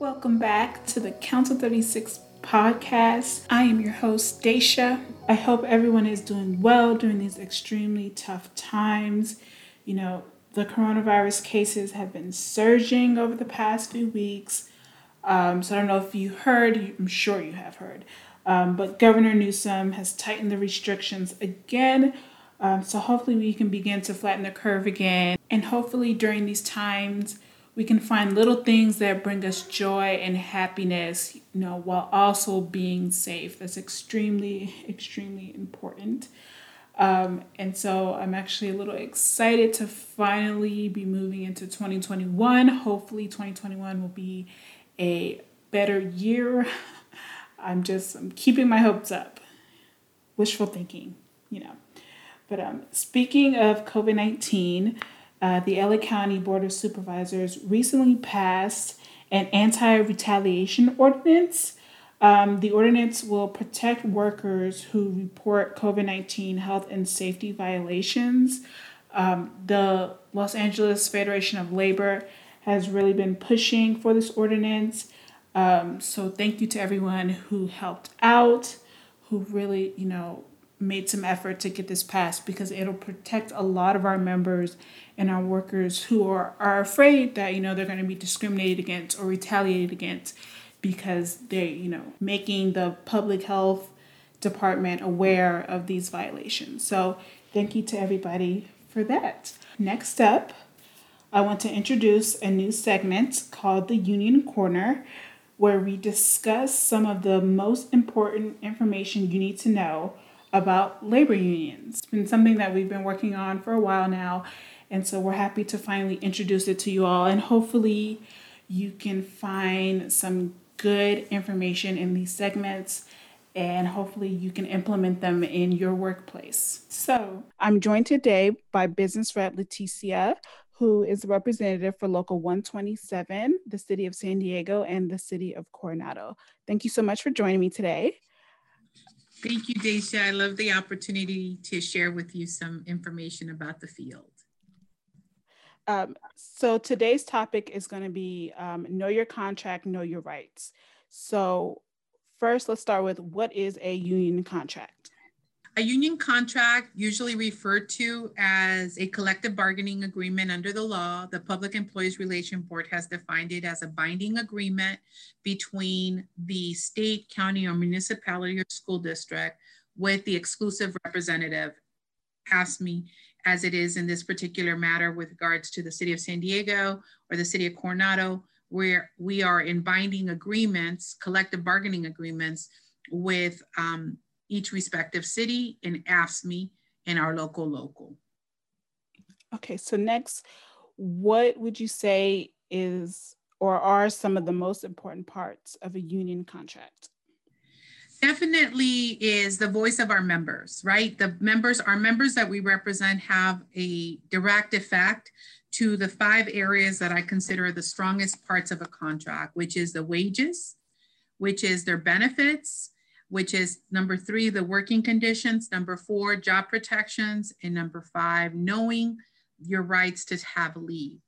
Welcome back to the Council 36 podcast. I am your host, Daisha. I hope everyone is doing well during these extremely tough times. You know, the coronavirus cases have been surging over the past few weeks. Um, so I don't know if you heard, I'm sure you have heard, um, but Governor Newsom has tightened the restrictions again. Um, so hopefully we can begin to flatten the curve again. And hopefully during these times, we can find little things that bring us joy and happiness, you know, while also being safe. That's extremely, extremely important. Um, and so I'm actually a little excited to finally be moving into 2021. Hopefully, 2021 will be a better year. I'm just I'm keeping my hopes up. Wishful thinking, you know. But um, speaking of COVID 19, uh, the LA County Board of Supervisors recently passed an anti retaliation ordinance. Um, the ordinance will protect workers who report COVID 19 health and safety violations. Um, the Los Angeles Federation of Labor has really been pushing for this ordinance. Um, so thank you to everyone who helped out, who really, you know, made some effort to get this passed because it'll protect a lot of our members and our workers who are, are afraid that, you know, they're going to be discriminated against or retaliated against because they're, you know, making the public health department aware of these violations. So thank you to everybody for that. Next up, I want to introduce a new segment called the Union Corner, where we discuss some of the most important information you need to know about labor unions. It's been something that we've been working on for a while now, and so we're happy to finally introduce it to you all, and hopefully, you can find some good information in these segments and hopefully you can implement them in your workplace. So, I'm joined today by business rep Leticia, who is the representative for Local 127, the City of San Diego, and the City of Coronado. Thank you so much for joining me today. Thank you, Daisha. I love the opportunity to share with you some information about the field. Um, so today's topic is going to be um, know your contract, know your rights. So first, let's start with what is a union contract? A union contract, usually referred to as a collective bargaining agreement under the law, the Public Employees Relation Board has defined it as a binding agreement between the state, county, or municipality or school district with the exclusive representative, AFSCME, as it is in this particular matter with regards to the city of San Diego or the city of Coronado, where we are in binding agreements, collective bargaining agreements with um, each respective city and AFSCME and our local local. Okay, so next, what would you say is or are some of the most important parts of a union contract? Definitely is the voice of our members, right? The members, our members that we represent have a direct effect to the five areas that I consider the strongest parts of a contract, which is the wages, which is their benefits, which is number three, the working conditions, number four, job protections, and number five, knowing your rights to have leave.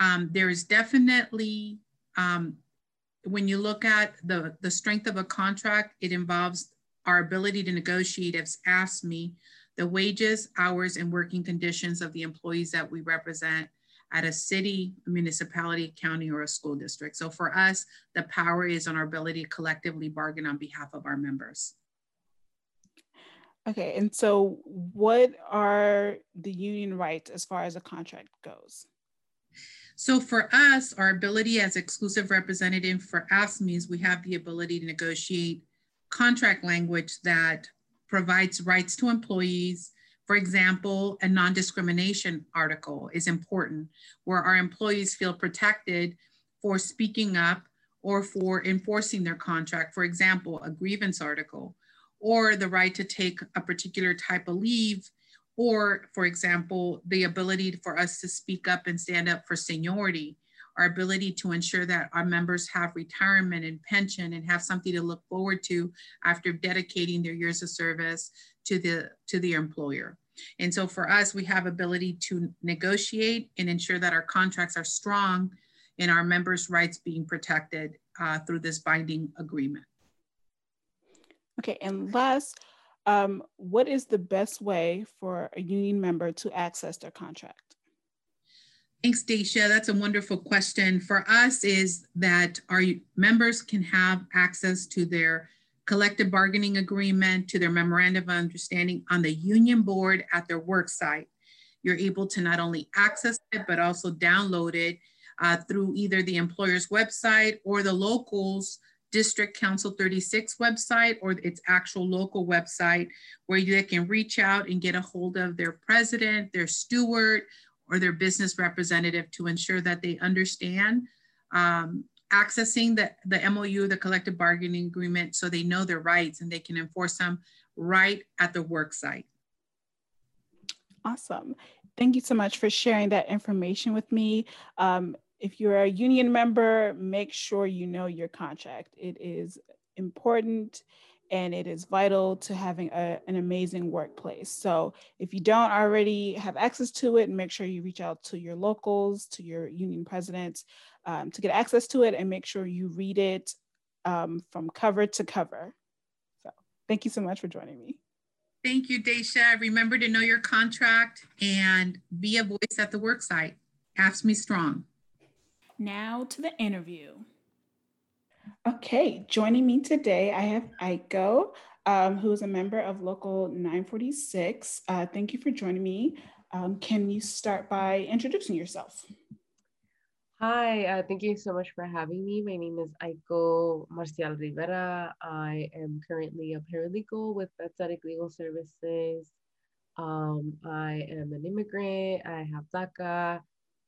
Um, there is definitely, um, when you look at the, the strength of a contract, it involves our ability to negotiate, AFSCME, the wages, hours, and working conditions of the employees that we represent at a city, municipality, county, or a school district. So for us, the power is on our ability to collectively bargain on behalf of our members. Okay, and so what are the union rights as far as a contract goes? So for us, our ability as exclusive representative for AFSCME is we have the ability to negotiate contract language that provides rights to employees, for example, a non discrimination article is important where our employees feel protected for speaking up or for enforcing their contract. For example, a grievance article or the right to take a particular type of leave or, for example, the ability for us to speak up and stand up for seniority our ability to ensure that our members have retirement and pension and have something to look forward to after dedicating their years of service to the to the employer. And so for us, we have ability to negotiate and ensure that our contracts are strong and our members' rights being protected uh, through this binding agreement. Okay, and last, um, what is the best way for a union member to access their contract? Thanks, Daisha. That's a wonderful question. For us is that our members can have access to their collective bargaining agreement, to their memorandum of understanding on the union board at their work site. You're able to not only access it, but also download it uh, through either the employer's website or the locals District Council 36 website or its actual local website where they can reach out and get a hold of their president, their steward, or their business representative to ensure that they understand um, accessing the, the MOU, the collective bargaining agreement, so they know their rights and they can enforce them right at the work site. Awesome. Thank you so much for sharing that information with me. Um, if you're a union member, make sure you know your contract. It is important and it is vital to having a, an amazing workplace. So if you don't already have access to it, make sure you reach out to your locals, to your union presidents um, to get access to it and make sure you read it um, from cover to cover. So thank you so much for joining me. Thank you, Daisha. Remember to know your contract and be a voice at the worksite. AFSCME strong. Now to the interview. Okay, joining me today, I have Aiko, um, who is a member of Local 946. Uh, thank you for joining me. Um, can you start by introducing yourself? Hi, uh, thank you so much for having me. My name is Aiko Marcial Rivera. I am currently a paralegal with Bet Tzedek Legal Services. Um, I am an immigrant. I have DACA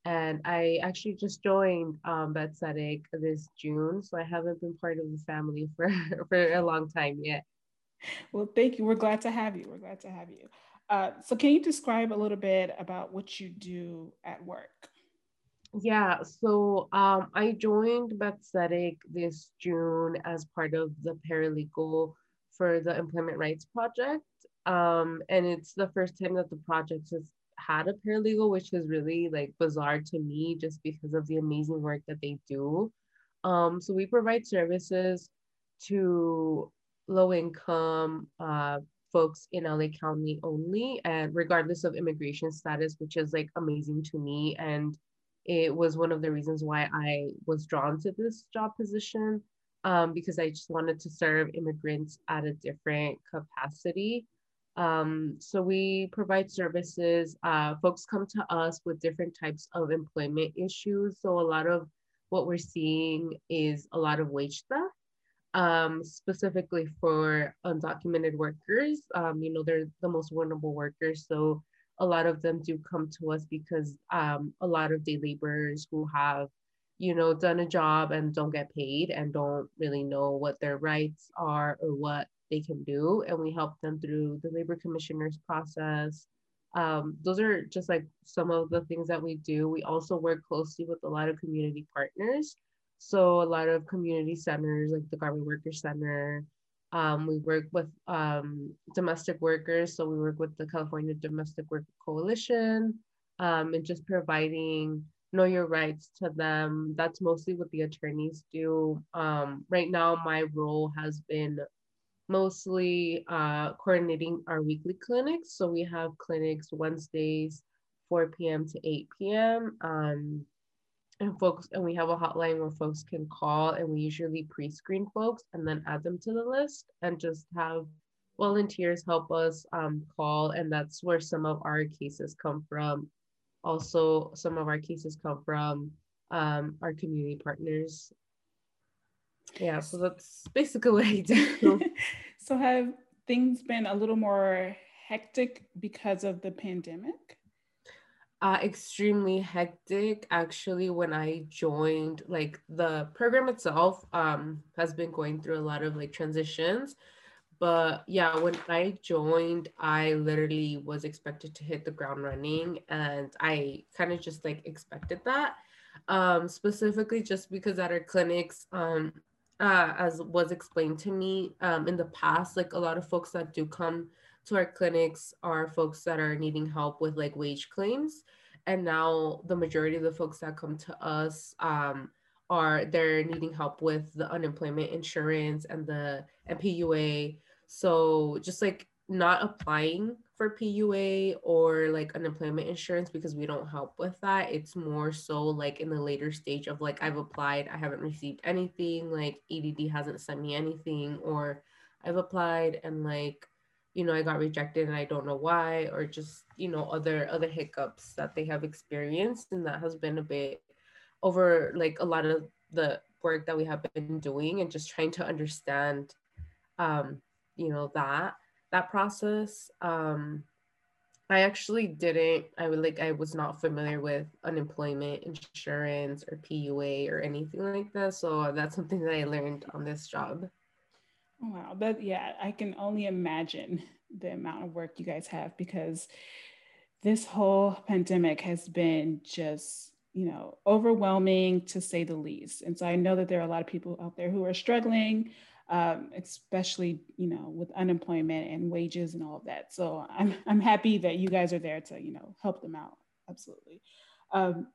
and I actually just joined um, this June, so I haven't been part of the family for for a long time yet. Well, thank you. We're glad to have you. We're glad to have you. Uh, so, can you describe a little bit about what you do at work? Yeah, so um, I joined Bet Tzedek this June as part of the paralegal for the Employment Rights Project. Um, and it's the first time that the project has had a paralegal, which is really like bizarre to me just because of the amazing work that they do. Um, so we provide services to low income uh, folks in LA County only, and regardless of immigration status, which is like amazing to me. And it was one of the reasons why I was drawn to this job position um, because I just wanted to serve immigrants at a different capacity. Um, so we provide services. Uh, folks come to us with different types of employment issues. So a lot of what we're seeing is a lot of wage theft, um, specifically for undocumented workers. Um, you know, they're the most vulnerable workers. So a lot of them do come to us because um, a lot of day laborers who have you know done a job and don't get paid and don't really know what their rights are or what they can do and we help them through the labor commissioners process um, those are just like some of the things that we do we also work closely with a lot of community partners so a lot of community centers like the garment worker center um, we work with um, domestic workers, so we work with the California Domestic Worker Coalition um, and just providing know your rights to them. That's mostly what the attorneys do. Um, right now, my role has been mostly uh, coordinating our weekly clinics. So we have clinics Wednesdays, 4 p.m. to 8 p.m. Um, and folks and we have a hotline where folks can call and we usually pre-screen folks and then add them to the list and just have volunteers help us um, call and that's where some of our cases come from also some of our cases come from um, our community partners yeah so that's basically what i do. So have things been a little more hectic because of the pandemic? Uh, extremely hectic actually when i joined like the program itself um, has been going through a lot of like transitions. But yeah when i joined i literally was expected to hit the ground running and i kind of just like expected that. Um, specifically just because at our clinics um, uh, as was explained to me um, in the past like a lot of folks that do come to our clinics are folks that are needing help with like wage claims. And now the majority of the folks that come to us um, are they're needing help with the unemployment insurance and the MPUA. So just like not applying for PUA or like unemployment insurance because we don't help with that. It's more so like in the later stage of like I've applied, I haven't received anything, like EDD hasn't sent me anything, or I've applied and like you know I got rejected and I don't know why, or just you know other other hiccups that they have experienced, and that has been a bit over like a lot of the work that we have been doing and just trying to understand um you know that that process um i actually didn't i would like i was not familiar with unemployment insurance or pua or anything like that so that's something that i learned on this job wow but yeah i can only imagine the amount of work you guys have because this whole pandemic has been just you know, overwhelming to say the least. And so I know that there are a lot of people out there who are struggling, um, especially, you know, with unemployment and wages and all of that. So I'm, I'm happy that you guys are there to, you know, help them out. Absolutely. Um,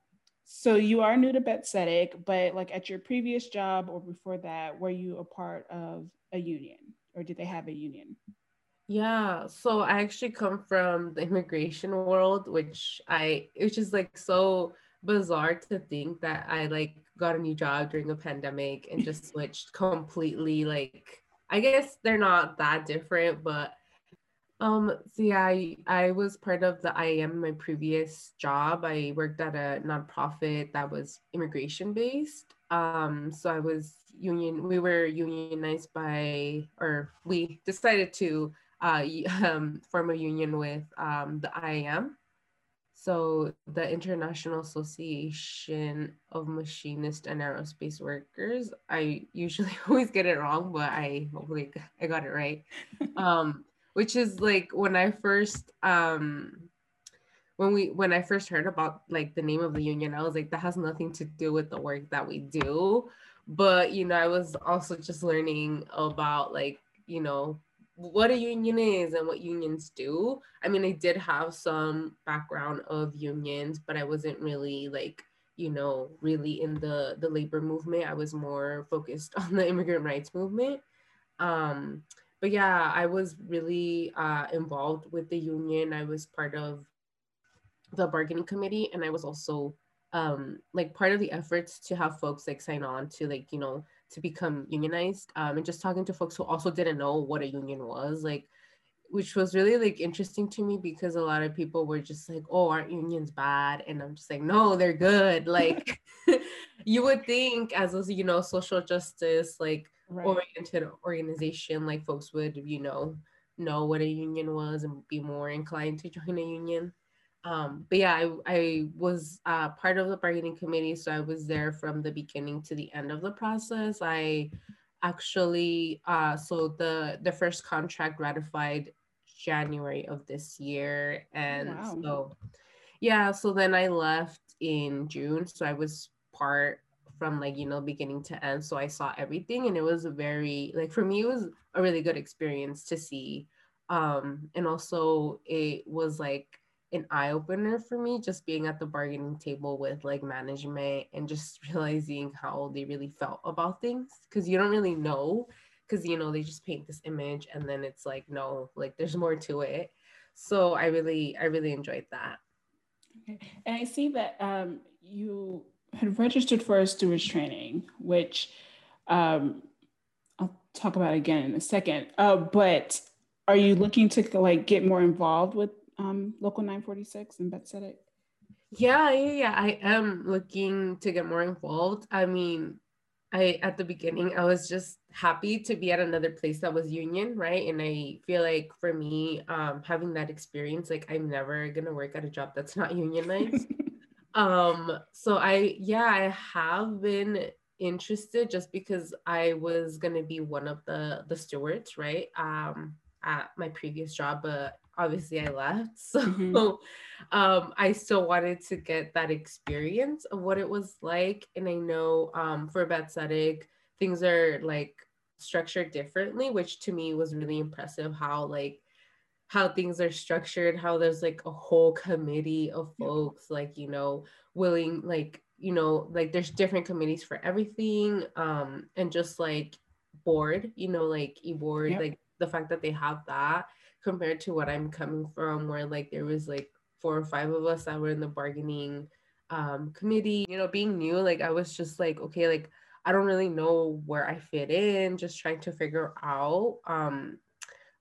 so you are new to Bet Tzedek, but like at your previous job or before that, were you a part of a union or did they have a union? Yeah, so I actually come from the immigration world, which I, which is like so bizarre to think that I like got a new job during a pandemic and just switched completely. Like, I guess they're not that different, but um, yeah, I, I was part of the IAM my previous job. I worked at a nonprofit that was immigration based. Um, so I was union, we were unionized by, or we decided to uh, um, form a union with um, the IAM. So the International Association of Machinist and Aerospace Workers, I usually always get it wrong, but I hopefully I got it right. um, which is like when I first um when we when I first heard about like the name of the union, I was like, that has nothing to do with the work that we do. But you know, I was also just learning about like, you know, what a union is and what unions do. I mean, I did have some background of unions, but I wasn't really like, you know, really in the the labor movement. I was more focused on the immigrant rights movement. Um, but yeah, I was really uh, involved with the union. I was part of the bargaining committee, and I was also um, like part of the efforts to have folks like sign on to like you know to become unionized um, and just talking to folks who also didn't know what a union was like which was really like interesting to me because a lot of people were just like oh aren't unions bad? And i'm just like no they're good. Like you would think as a you know social justice like right. oriented organization like folks would you know know what a union was and be more inclined to join a union um, but yeah, I, I was uh, part of the bargaining committee, so I was there from the beginning to the end of the process. I actually, uh, so the the first contract ratified January of this year, and wow. so yeah, so then I left in June, so I was part from like you know beginning to end, so I saw everything, and it was a very like for me it was a really good experience to see, um, and also it was like an eye opener for me just being at the bargaining table with like management and just realizing how they really felt about things because you don't really know because you know they just paint this image and then it's like no like there's more to it. So i really i really enjoyed that. Okay. And i see that um, you had registered for a stewards training which um, i'll talk about again in a second. Uh, but are you looking to like get more involved with um, Local 946 in Bet Tzedek? Yeah, yeah, yeah. I am looking to get more involved. I mean, I at the beginning I was just happy to be at another place that was union, right? And I feel like for me, um, having that experience, like I'm never gonna work at a job that's not unionized. um, so I yeah, I have been interested just because I was gonna be one of the the stewards, right? Um, at my previous job, but obviously I left. So mm-hmm. um, I still wanted to get that experience of what it was like. And I know um, for Bet Tzedek, things are like structured differently, which to me was really impressive how like how things are structured, how there's like a whole committee of folks like, you know, willing like you know, like there's different committees for everything. Um, and just like board, you know, like e-board, yep. like the fact that they have that compared to what I'm coming from, where like there was like four or five of us that were in the bargaining um, committee. You know, being new, like I was just like, okay, like I don't really know where I fit in, just trying to figure out um,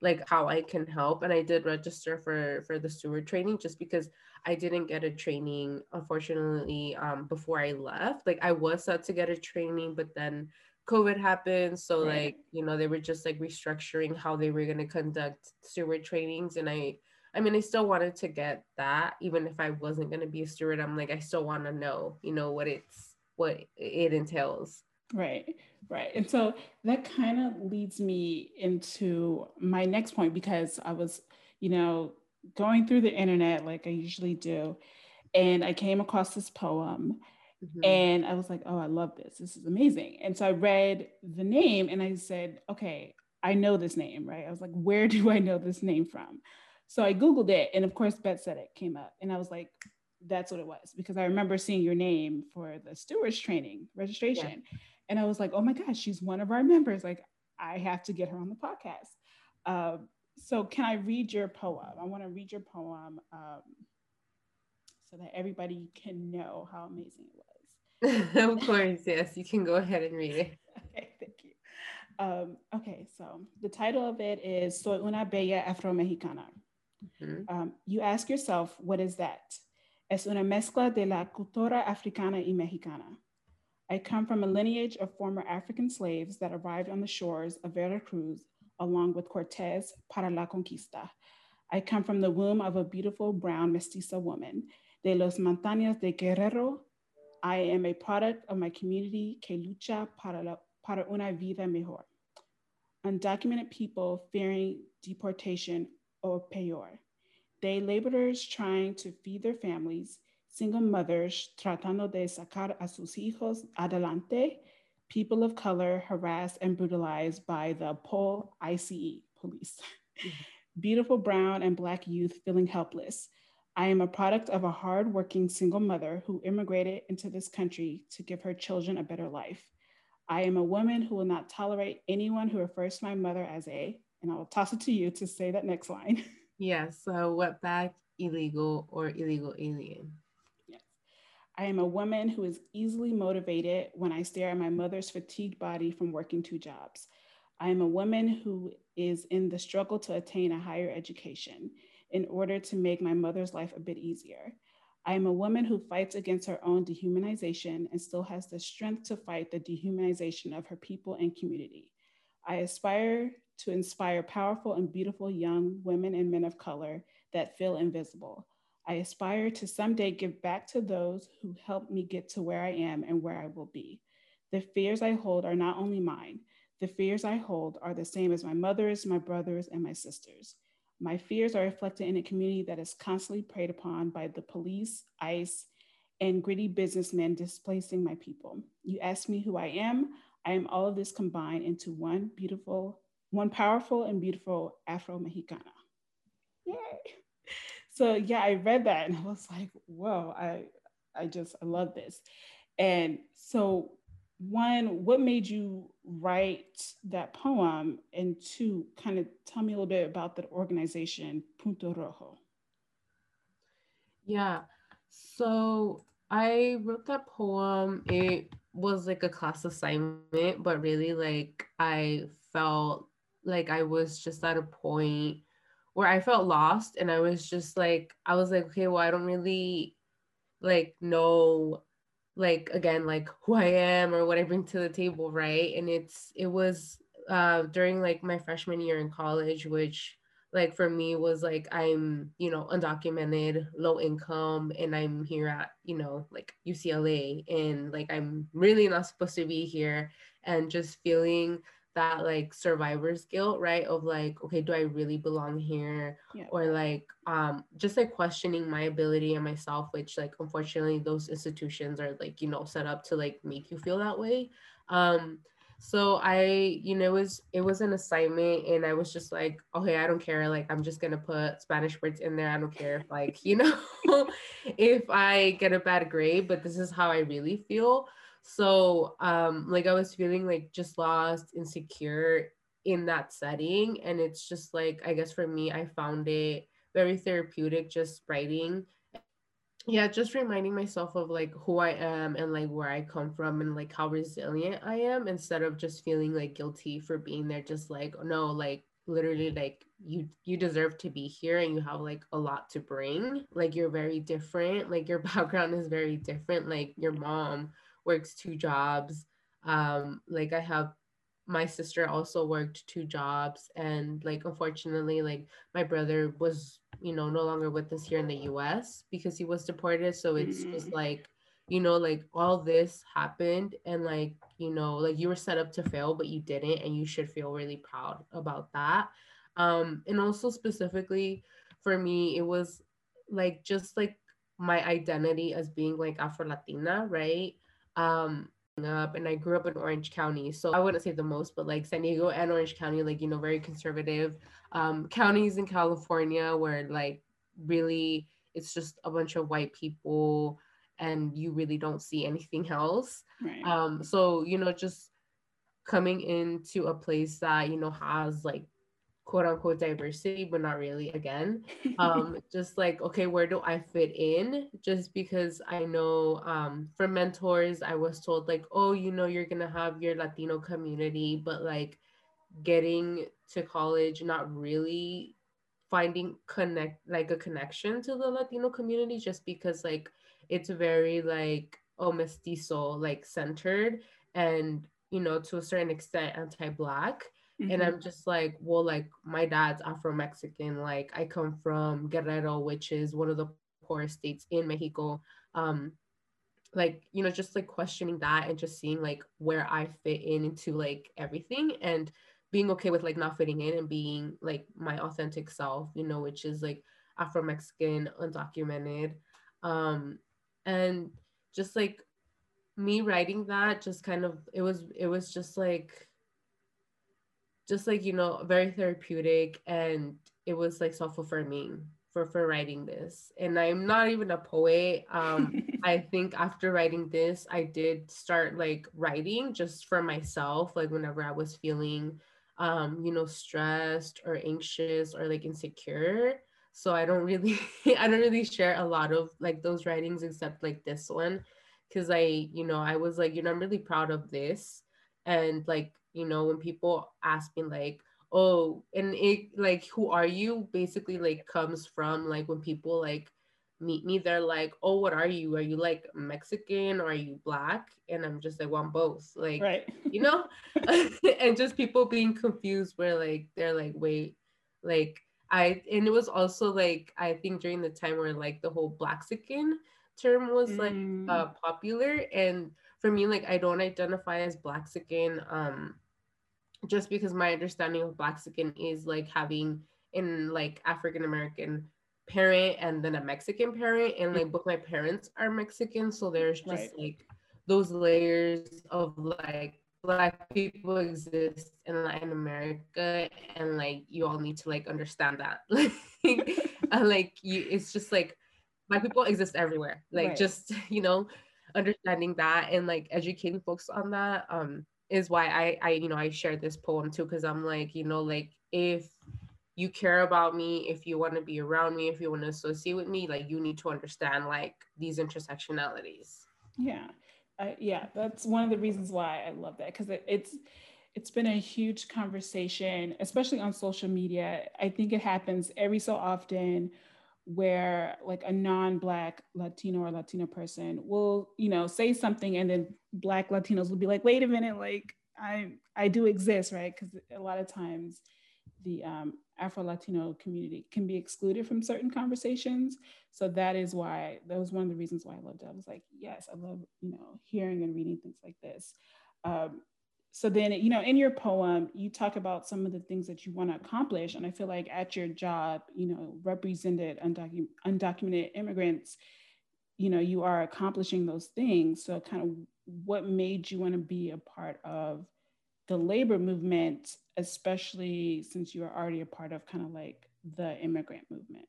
like how I can help. And I did register for for the steward training just because I didn't get a training, unfortunately, um, before I left. Like I was set to get a training, but then COVID happened. So right. like, you know, they were just like restructuring how they were gonna conduct steward trainings. And I I mean, I still wanted to get that, even if I wasn't gonna be a steward. I'm like, I still wanna know, you know, what it's what it entails. Right, right. And so that kind of leads me into my next point because I was, you know, going through the internet like I usually do, and I came across this poem. Mm-hmm. And I was like, oh, I love this. This is amazing. And so I read the name and I said, okay, I know this name, right? I was like, where do I know this name from? So I Googled it. And of course, Bet Tzedek came up. And I was like, that's what it was because I remember seeing your name for the stewards training registration. Yeah. And I was like, oh my gosh, she's one of our members. Like, I have to get her on the podcast. Uh, so can I read your poem? I want to read your poem um, so that everybody can know how amazing it was. of course, yes, you can go ahead and read it. okay, thank you. Um, okay, so the title of it is Soy una bella afro-mexicana. Mm-hmm. Um, you ask yourself, what is that? Es una mezcla de la cultura africana y mexicana. I come from a lineage of former African slaves that arrived on the shores of Veracruz along with Cortez para la conquista. I come from the womb of a beautiful brown mestiza woman. De los montañas de Guerrero, I am a product of my community que lucha para, la, para una vida mejor. Undocumented people fearing deportation or peor. Day laborers trying to feed their families, single mothers tratando de sacar a sus hijos adelante, people of color harassed and brutalized by the POL ICE police. Mm-hmm. Beautiful brown and black youth feeling helpless. I am a product of a hardworking single mother who immigrated into this country to give her children a better life. I am a woman who will not tolerate anyone who refers to my mother as a, and I will toss it to you to say that next line. Yes, so wetback, illegal, or illegal alien. Yes. I am a woman who is easily motivated when I stare at my mother's fatigued body from working two jobs. I am a woman who is in the struggle to attain a higher education in order to make my mother's life a bit easier. I am a woman who fights against her own dehumanization and still has the strength to fight the dehumanization of her people and community. I aspire to inspire powerful and beautiful young women and men of color that feel invisible. I aspire to someday give back to those who helped me get to where I am and where I will be. The fears I hold are not only mine, the fears I hold are the same as my mother's, my brother's, and my sister's. My fears are reflected in a community that is constantly preyed upon by the police, ICE, and gritty businessmen displacing my people. You ask me who I am, I am all of this combined into one beautiful, one powerful and beautiful Afro Mexicana. Yay! so yeah, I read that and I was like, whoa, I I just I love this. And so one, what made you write that poem? And two, kind of tell me a little bit about the organization Punto Rojo. Yeah. So I wrote that poem. It was like a class assignment, but really like I felt like I was just at a point where I felt lost and I was just like, I was like, okay, well, I don't really like know like again like who I am or what I bring to the table, right? And it's it was uh during like my freshman year in college, which like for me was like I'm, you know, undocumented, low income, and I'm here at, you know, like UCLA and like I'm really not supposed to be here and just feeling that like survivor's guilt right of like okay do i really belong here yeah. or like um just like questioning my ability and myself which like unfortunately those institutions are like you know set up to like make you feel that way um So I, you know, it was it was an assignment and I was just like, okay, I don't care. Like I'm just gonna put Spanish words in there. I don't care if like, you know, if I get a bad grade, but this is how I really feel. So um like I was feeling like just lost, insecure in that setting. And it's just like, I guess for me, I found it very therapeutic just writing yeah just reminding myself of like who i am and like where i come from and like how resilient i am instead of just feeling like guilty for being there just like no like literally like you you deserve to be here and you have like a lot to bring. Like you're very different. Like your background is very different. Like your mom works two jobs. Um like i have my sister also worked two jobs and like unfortunately like my brother was you know no longer with us here in the US because he was deported. So it's mm-hmm. just like you know like all this happened and like you know like you were set up to fail but you didn't and you should feel really proud about that. Um and also specifically for me it was like just like my identity as being like afro latina right um up and I grew up in Orange County. So I wouldn't say the most, but like San Diego and Orange County, like, you know, very conservative um, counties in California where like really it's just a bunch of white people and you really don't see anything else. Right. Um, so, you know, just coming into a place that, you know, has like quote unquote diversity, but not really again. Um, just like, okay, where do I fit in? Just because I know um, from mentors, I was told, like, oh, you know, you're going to have your Latino community, but like getting to college, not really finding connect like a connection to the Latino community just because like it's very like oh mestizo like centered and you know to a certain extent anti-black Mm-hmm. And I'm just like, well, like my dad's Afro Mexican. Like I come from Guerrero, which is one of the poorest states in Mexico. Um, like you know, just like questioning that and just seeing like where I fit in into like everything and being okay with like not fitting in and being like my authentic self, you know, which is like Afro Mexican, undocumented. Um, and just like me writing that just kind of it was it was just like just like you know very therapeutic and it was like so fulfilling for for writing this. And i'm not even a poet. Um i think after writing this i did start like writing just for myself like whenever i was feeling um you know stressed or anxious or like insecure. So i don't really i don't really share a lot of like those writings except like this one. Because i you know i was like you know i'm really proud of this. And like you know when people ask me like oh and it like who are you? basically like comes from like when people like meet me they're like oh what are you? Are you like mexican? Or are you black? And i'm just like well i'm both like right. you know? And just people being confused where like they're like wait like i and it was also like i think during the time where like the whole blaxican term was like mm. uh, popular and for me like i don't identify as blaxican um just because my understanding of Black blaxican is like having in like african american parent and then a mexican parent and like both my parents are mexican so there's just right. like those layers of like black people exist in latin america and like you all need to like understand that like uh, like you it's just like black people exist everywhere like right. just you know understanding that and like educating folks on that um is why I I you know I shared this poem too because I'm like you know like if you care about me if you want to be around me if you want to associate with me like you need to understand like these intersectionalities. Yeah uh, yeah that's one of the reasons why i love that because it, it's it's been a huge conversation especially on social media. I think it happens every so often where like a non-black latino or Latina person will you know say something and then black latinos will be like wait a minute like i i do exist right? Because a lot of times the um, afro latino community can be excluded from certain conversations. So that is why that was one of the reasons why i loved it. I was like yes i love you know hearing and reading things like this. Um, so then you know in your poem you talk about some of the things that you want to accomplish and i feel like at your job you know represented undocu- undocumented immigrants you know you are accomplishing those things so kind of what made you want to be a part of the labor movement, especially since you are already a part of kind of like the immigrant movement?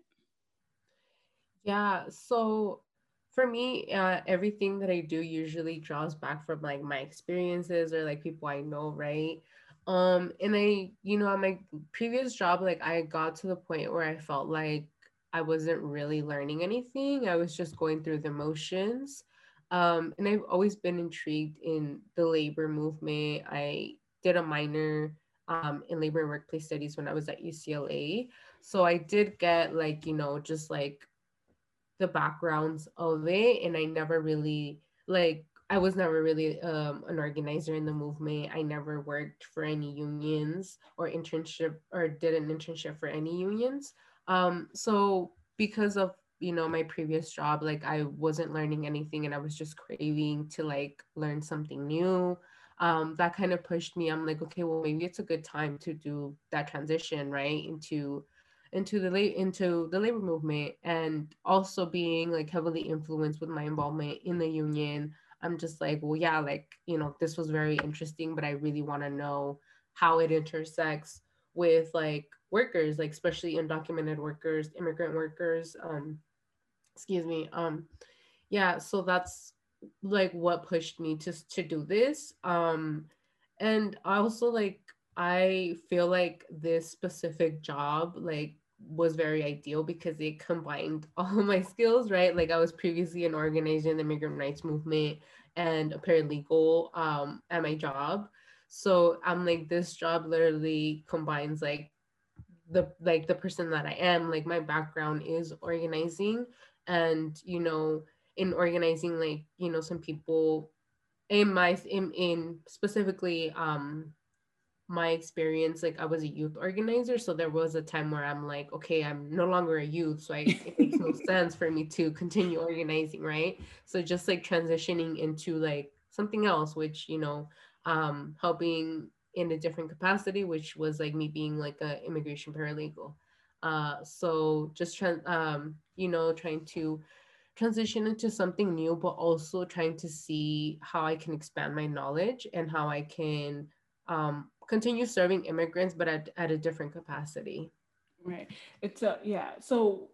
Yeah, so for me, uh, everything that I do usually draws back from like my experiences or like people I know, right? Um, and I, you know, at my previous job, like I got to the point where I felt like I wasn't really learning anything. I was just going through the motions. Um, and I've always been intrigued in the labor movement. I did a minor um, in labor and workplace studies when I was at UCLA. So I did get like, you know, just like the backgrounds of it. And I never really like I was never really um, an organizer in the movement. I never worked for any unions or internship or did an internship for any unions. Um, so because of you know my previous job, like I wasn't learning anything and I was just craving to like learn something new. Um, that kind of pushed me. I'm like, okay, well maybe it's a good time to do that transition right into into the late into the labor movement and also being like heavily influenced with my involvement in the union I'm just like, well, yeah, like, you know, this was very interesting, but I really want to know how it intersects with like workers, like especially undocumented workers, immigrant workers. Um, excuse me. Um, yeah, so that's like what pushed me to to do this. Um, and also like I feel like this specific job like was very ideal because it combined all my skills, right? Like I was previously an organizer in the migrant rights movement and a paralegal um, at my job. So I'm like, this job literally combines like the like the person that I am. Like my background is organizing, and you know, in organizing, like you know, some people in my in in specifically um my experience like i was a youth organizer so there was a time where i'm like okay i'm no longer a youth so I, it makes no sense for me to continue organizing right? So just like transitioning into like something else which you know um helping in a different capacity which was like me being like a immigration paralegal. Uh so just trying um you know trying to transition into something new but also trying to see how i can expand my knowledge and how i can um, continue serving immigrants, but at, at a different capacity. Right. It's a, yeah. So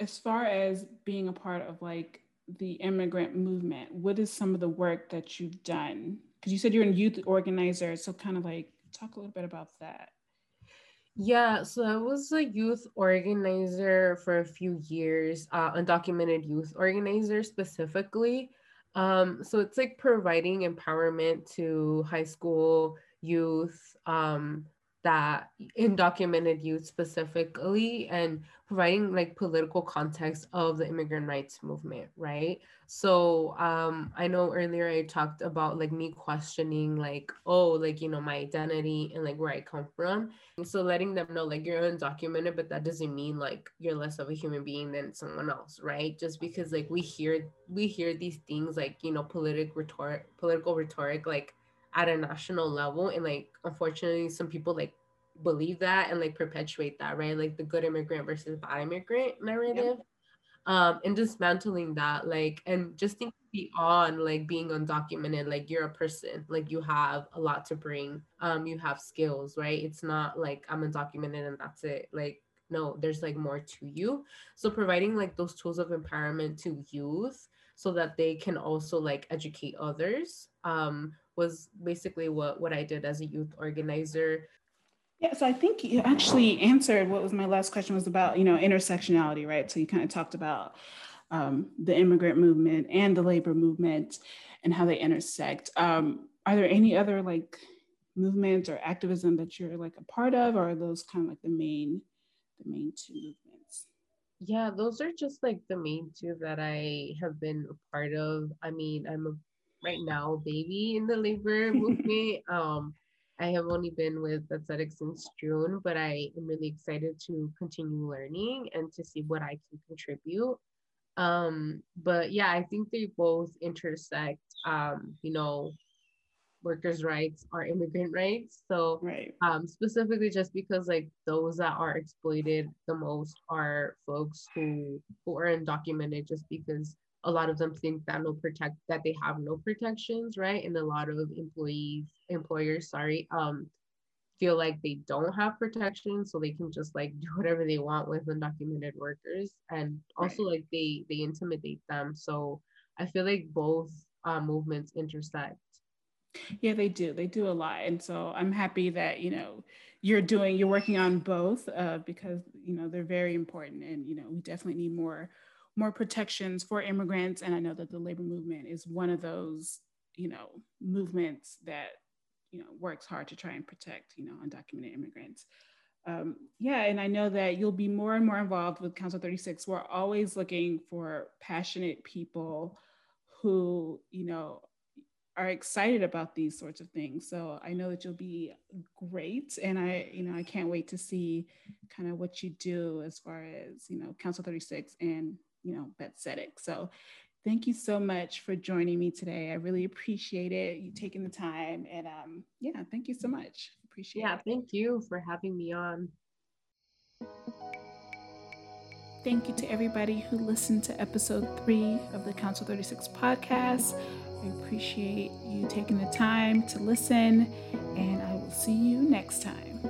as far as being a part of like the immigrant movement, what is some of the work that you've done? Because you said you're a youth organizer. So kind of like talk a little bit about that. Yeah, so I was a youth organizer for a few years, uh, undocumented youth organizer specifically. Um, so it's like providing empowerment to high school youth um, that undocumented youth specifically and providing like political context of the immigrant rights movement right? So um i know earlier i talked about like me questioning like oh like you know my identity and like where i come from. And so letting them know like you're undocumented but that doesn't mean like you're less of a human being than someone else right? Just because like we hear we hear these things like you know political rhetoric political rhetoric like at a national level and like unfortunately some people like believe that and like perpetuate that right? Like the good immigrant versus bad immigrant narrative. Yep. um and dismantling that like and just think beyond like being undocumented like you're a person like you have a lot to bring. Um you have skills right? It's not like i'm undocumented and that's it. Like no there's like more to you. So providing like those tools of empowerment to youth so that they can also like educate others um was basically what what I did as a youth organizer. Yes, I think you actually answered what was my last question was about, you know, intersectionality, right? So you kind of talked about um, the immigrant movement and the labor movement and how they intersect. Um, are there any other like movements or activism that you're like a part of, or are those kind of like the main, the main two movements? Yeah, those are just like the main two that I have been a part of. I mean, I'm a right now baby in the labor movement. Um, I have only been with Bet Tzedek since June, but I am really excited to continue learning and to see what I can contribute. Um, but yeah, I think they both intersect, um, you know, workers' rights are immigrant rights. So right. um, specifically just because like those that are exploited the most are folks who who are undocumented just because a lot of them think that no protect that they have no protections, right? And a lot of employees, employers, sorry, um, feel like they don't have protection, so they can just like do whatever they want with undocumented workers, and also right. like they they intimidate them. So I feel like both uh, movements intersect. Yeah, they do. They do a lot, and so I'm happy that you know you're doing you're working on both uh, because you know they're very important, and you know we definitely need more more protections for immigrants. And I know that the labor movement is one of those you know movements that you know works hard to try and protect you know undocumented immigrants. Um, yeah, and I know that you'll be more and more involved with Council 36. We're always looking for passionate people who, you know, are excited about these sorts of things. So I know that you'll be great. And I, you know, I can't wait to see kind of what you do as far as, you know, Council 36 and, you know, Bet Tzedek. So thank you so much for joining me today. I really appreciate it. You taking the time and um, yeah, thank you so much. Appreciate yeah, it. Yeah, thank you for having me on. Thank you to everybody who listened to episode three of the Council 36 podcast. I appreciate you taking the time to listen, and I will see you next time.